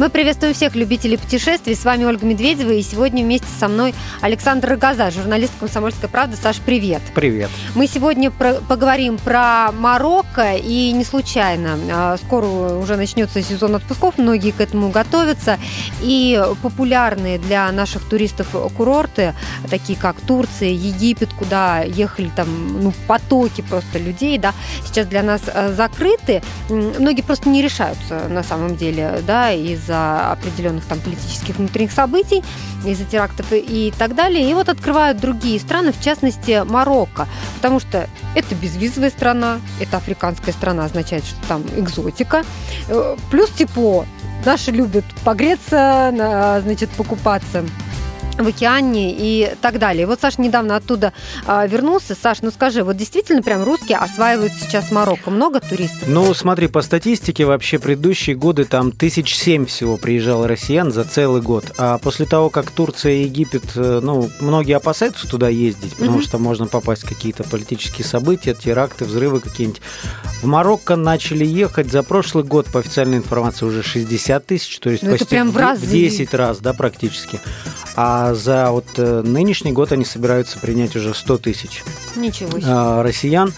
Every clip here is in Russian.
Мы приветствуем всех любителей путешествий. С вами Ольга Медведева. И сегодня вместе со мной Александр Рогоза, журналист «Комсомольской правды». Саш, привет. Привет. Мы сегодня про- поговорим про Марокко. И не случайно. а, Скоро уже начнется сезон отпусков. Многие к этому готовятся. И популярные для наших туристов курорты, такие как Турция, Египет, куда ехали там ну, потоки просто людей, да, сейчас для нас э, закрыты. Многие просто не решаются на самом деле, да, из-за определенных там политических внутренних событий, из-за терактов и, так далее. И вот открывают другие страны, в частности Марокко, потому что это безвизовая страна, это африканская страна, означает, что там экзотика, Э, плюс тепло. Наши любят погреться, на- значит, покупаться в океане и так далее. Вот Саш недавно оттуда а, вернулся. Саш, ну скажи, вот действительно прям русские осваивают сейчас Марокко? Много туристов? Ну, смотри, по статистике вообще предыдущие годы там тысяч семь всего приезжало россиян за целый год. А после того, как Турция и Египет, э, ну, многие опасаются туда ездить, потому Мгм. что можно попасть в какие-то политические события, теракты, взрывы какие-нибудь. В Марокко начали ехать за прошлый год, по официальной информации, уже 60 тысяч, то есть Ну, почти прям в де- разы. 10 раз, да, практически. А за вот э, нынешний год они собираются принять уже 100 тысяч. Ничего себе. а, россиян.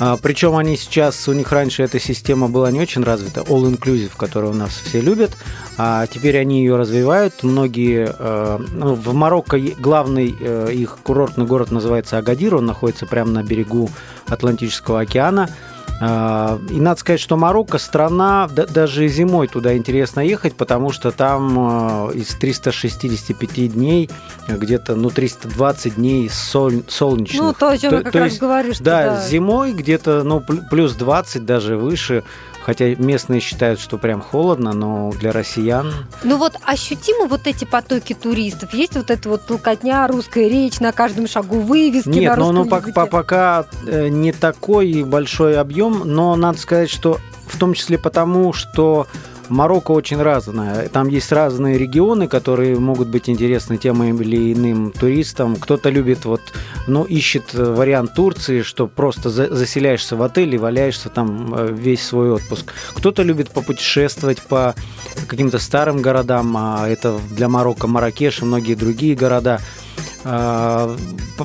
А, Причем они сейчас, у них раньше эта система была не очень развита, all inclusive, которую у нас все любят, а теперь они ее развивают. Многие, э, ну, в Марокко главный э, их курортный город называется Агадир, он находится прямо на берегу Атлантического океана. А, И надо сказать, что Марокко страна, да- даже зимой туда интересно ехать, потому что там э, из 365 дней где-то ну 320 дней соль- солнечных. Ну, то, о чем То- я как то раз есть, говорю, что Да, да. зимой где-то ну, пл- плюс 20, даже выше. Хотя местные считают, что прям холодно, но для россиян... Ну вот ощутимы вот эти потоки туристов? Есть вот эта вот толкотня, русская речь на каждом шагу, вывески на Нет, ну, русском ну, пок- языке? по- пока э, не такой большой объем, но надо сказать, что в том числе потому, что Марокко очень разное. Там есть разные регионы, которые могут быть интересны тем или иным туристам. Кто-то любит, вот, ну, ищет э, вариант Турции, что просто за- заселяешься в отель и валяешься там э, весь свой отпуск. Кто-то любит попутешествовать по каким-то старым городам, а это для Марокко Маракеш и многие другие города. А,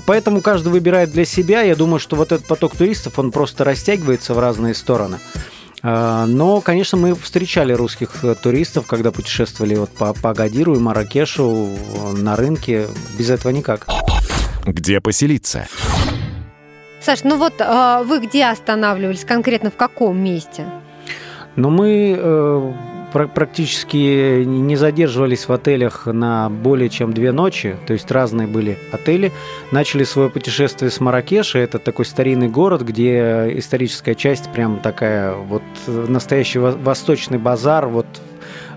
Поэтому каждый выбирает для себя. Я думаю, что вот этот поток туристов, он просто растягивается в разные стороны. А, Но, конечно, мы встречали русских э, туристов, когда путешествовали вот по, по Агадиру и Маракешу э, на рынке. Без этого никак. Где поселиться? Саш, ну вот а, вы где останавливались, конкретно в каком месте? Но мы э, практически не задерживались в отелях на более чем две ночи, то есть разные были отели. Начали свое путешествие с Маракеша, это такой старинный город, где историческая часть прям такая вот настоящий во- восточный базар, вот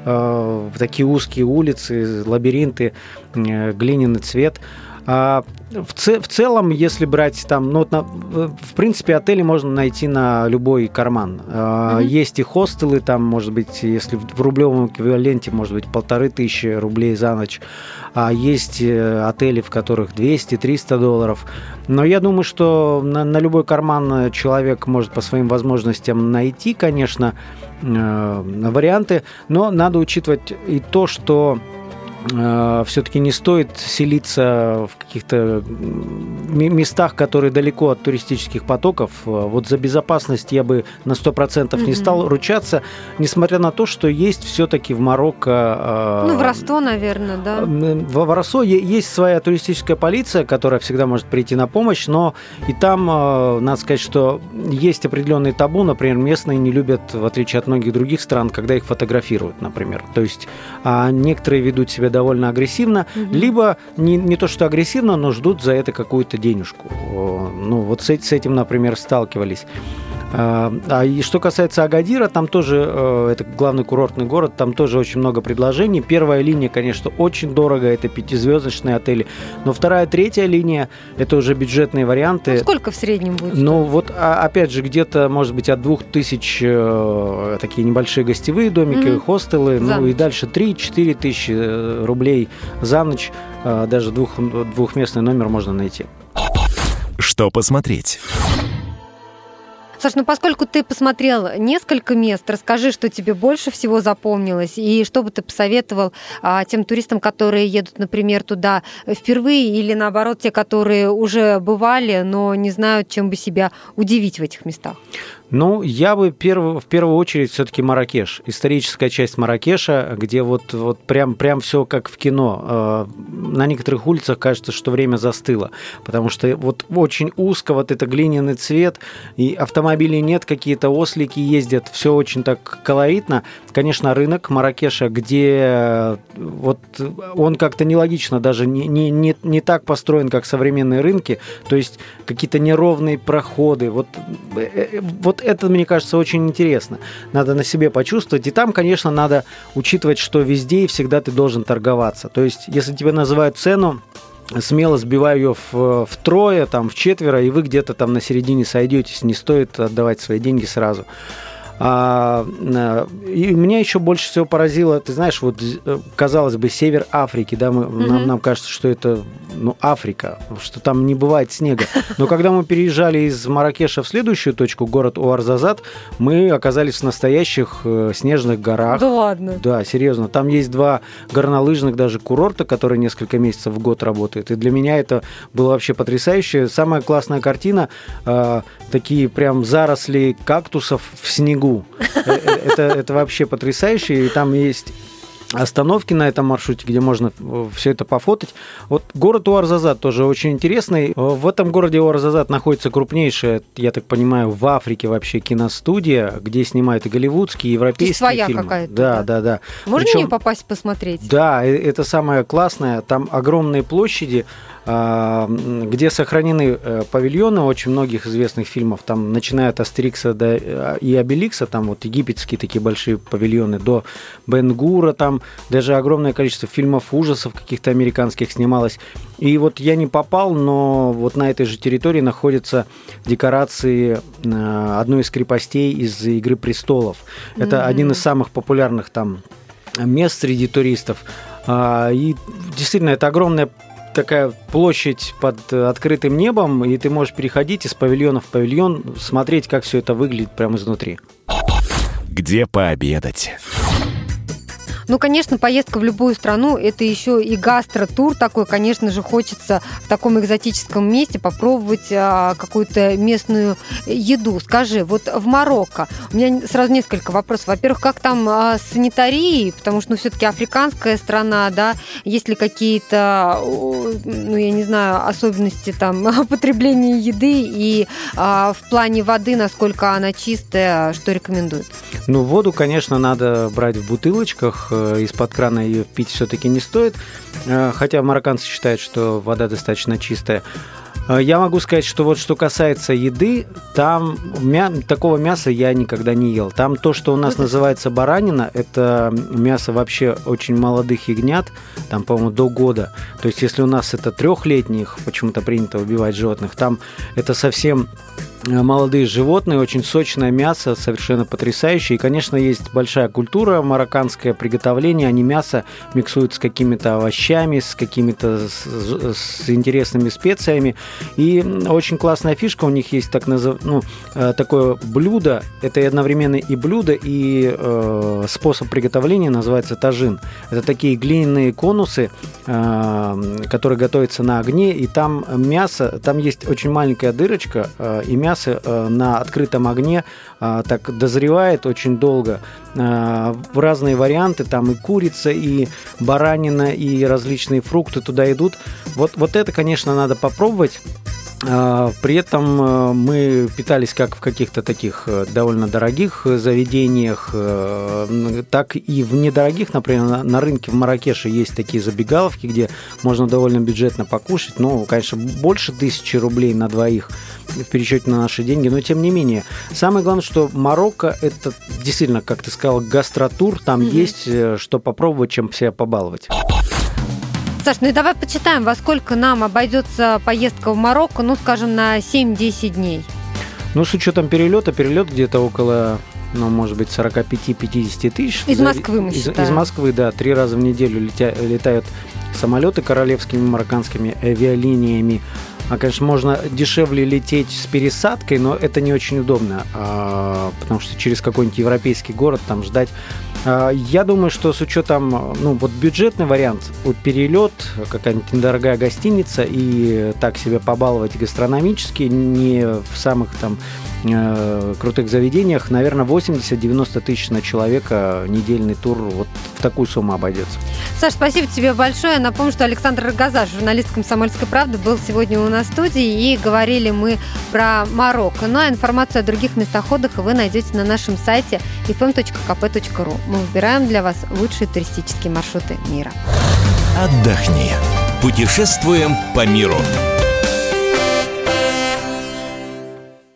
э, такие узкие улицы, лабиринты, э, глиняный цвет. А в, це- в целом, если брать там, ну, вот на- в принципе, отели можно найти на любой карман. А, Мгм. Есть и хостелы, там, может быть, если в в рублевом эквиваленте, может быть, полторы тысячи рублей за ночь. А есть э, отели, в которых 200-300 долларов. Но я думаю, что на, на любой карман человек может по своим возможностям найти, конечно, э, варианты, но надо учитывать и то, что все-таки не стоит селиться в каких-то местах, которые далеко от туристических потоков. Э, Вот за безопасность я бы на 100% не Мгм. стал ручаться, несмотря на то, что есть все-таки в Марокко... э, Ну, в Ростов, наверное, да. В е- есть своя туристическая полиция, которая всегда может прийти на помощь, но и там, э, надо сказать, что есть определенный табу, например, местные не любят, в отличие от многих других стран, когда их фотографируют, например. То есть а, некоторые ведут себя довольно агрессивно, Мгм. либо не, не то, что агрессивно, но ждут за это какую-то денежку. Ну, вот с, с этим, например, сталкивались. А а и что касается Агадира, там тоже, э, это главный курортный город, там тоже очень много предложений. Первая линия, конечно, очень дорого, это пятизвездочные отели. Но вторая, третья линия, это уже бюджетные варианты. Ну, сколько в среднем будет? Ну вот, а, опять же, где-то, может быть, от двух тысяч э, такие небольшие гостевые домики, Мгм. хостелы, За ну и ночь. дальше 3-4 тысячи э, рублей за ночь, э, даже двух, двухместный номер можно найти. Что посмотреть? Саш, ну поскольку ты посмотрел несколько мест, расскажи, что тебе больше всего запомнилось, и что бы ты посоветовал а, тем туристам, которые едут, например, туда впервые, или наоборот, те, которые уже бывали, но не знают, чем бы себя удивить в этих местах? Ну, я бы перв, в первую очередь все-таки Маракеш, историческая часть Маракеша, где вот, вот прям, прям все как в кино. Э, на некоторых улицах кажется, что время застыло, потому что вот очень узко, вот это глиняный цвет, и автомобилей нет, какие-то ослики ездят, все очень так колоритно. Конечно, рынок Маракеша, где э, вот он как-то нелогично даже не, не, не, не так построен, как современные рынки, то есть какие-то неровные проходы. Вот, э, вот это, мне кажется, очень интересно. Надо на себе почувствовать. И там, конечно, надо учитывать, что везде и всегда ты должен торговаться. То есть, если тебе называют цену, смело сбиваю ее в, втрое, там, в четверо, и вы где-то там на середине сойдетесь, не стоит отдавать свои деньги сразу. А, э, и меня еще больше всего поразило, ты знаешь, вот э, казалось бы, север Африки, да, мы, mm-hmm. нам, нам кажется, что это ну, Африка, что там не бывает снега. Но когда мы переезжали из Маракеша в следующую точку, город Уарзазат, мы оказались в настоящих э, снежных горах. Да ладно? Да, серьезно. Там есть два горнолыжных даже курорта, которые несколько месяцев в год работают. И для меня это было вообще потрясающе. Самая классная картина, такие прям заросли кактусов в снегу Э, э, это, это вообще потрясающе. И там есть остановки на этом маршруте, где можно э, все это пофотать. Вот город Уарзазат тоже очень интересный. В этом городе Уарзазат находится крупнейшая, я так понимаю, в Африке вообще киностудия, где снимают и голливудские, и европейские своя фильмы. какая-то. Да, да, да. Можно Причем, в нее попасть посмотреть? Да, это самое классное. Там огромные площади, где сохранены э, павильоны очень многих известных фильмов, там, начиная от Астерикса до, э, и Обеликса, там вот египетские такие большие павильоны, до Бенгура, там даже огромное количество фильмов ужасов каких-то американских снималось. И вот я не попал, но вот на этой же территории находятся декорации э, одной из крепостей из «Игры престолов». Это mm-hmm. один из самых популярных там мест среди туристов. А, и действительно, это огромная такая площадь под открытым небом, и ты можешь переходить из павильона в павильон, смотреть, как все это выглядит прямо изнутри. Где пообедать? Ну, конечно, поездка в любую страну – это еще и гастротур такой. Конечно же, хочется в таком экзотическом месте попробовать а, какую-то местную еду. Скажи, вот в Марокко, у меня сразу несколько вопросов. Во-первых, как там а, с санитарией? Потому что, ну, все-таки африканская страна, да? Есть ли какие-то, ну, я не знаю, особенности там потребления еды и а, в плане воды, насколько она чистая, что рекомендуют? Ну, воду, конечно, надо брать в бутылочках, Э, из-под крана ее пить все-таки не стоит. Э, хотя марокканцы считают, что вода достаточно чистая. Э, я могу сказать, что вот что касается еды, там мя... такого мяса я никогда не ел. Там то, что у нас называется баранина, это мясо вообще очень молодых ягнят, там, по-моему, до года. То есть, если у нас это трехлетних, почему-то принято убивать животных, там это совсем Э, молодые животные, очень сочное мясо, совершенно потрясающее. И, конечно, есть большая культура марокканское приготовление. Они мясо миксуют с какими-то овощами, с какими-то с, с интересными специями. И очень классная фишка у них есть так назов... ну, э, такое блюдо. Это одновременно и блюдо, и э, способ приготовления называется тажин. Это такие глиняные конусы, э, которые готовятся на огне, и там мясо, там есть очень маленькая дырочка, э, и мясо мясо э, на открытом огне э, так дозревает очень долго. Э, в разные варианты, там и курица, и баранина, и различные фрукты туда идут. Вот, вот это, конечно, надо попробовать. При этом мы питались как в каких-то таких довольно дорогих заведениях, так и в недорогих, например, на рынке в Маракеше есть такие забегаловки, где можно довольно бюджетно покушать, но, конечно, больше тысячи рублей на двоих в пересчете на наши деньги, но тем не менее. Самое главное, что Марокко это действительно, как ты сказал, гастротур, там mm-hmm. есть э, что попробовать, чем себя побаловать. Саш, ну и давай почитаем, во сколько нам обойдется поездка в Марокко, ну, скажем, на 7-10 дней. Ну, с учетом перелета, перелет где-то около ну, может быть, 45-50 тысяч. Из Москвы мы из, из Москвы, да, три раза в неделю летя, летают самолеты королевскими марокканскими авиалиниями. А, конечно, можно дешевле лететь с пересадкой, но это не очень удобно, а, потому что через какой-нибудь европейский город там ждать. А, я думаю, что с учетом, ну, вот бюджетный вариант, вот перелет, какая-нибудь недорогая гостиница и так себя побаловать гастрономически, не в самых там э, крутых заведениях, наверное, 80-90 тысяч на человека недельный тур вот в такую сумму обойдется. Саш, спасибо тебе большое. Напомню, что Александр Рогоза, журналист «Комсомольской правды», был сегодня у нас в студии, и говорили мы про Марокко. Ну а информацию о других местоходах вы найдете на нашем сайте fm.kp.ru. Мы выбираем для вас лучшие туристические маршруты мира. Отдохни. Путешествуем по миру.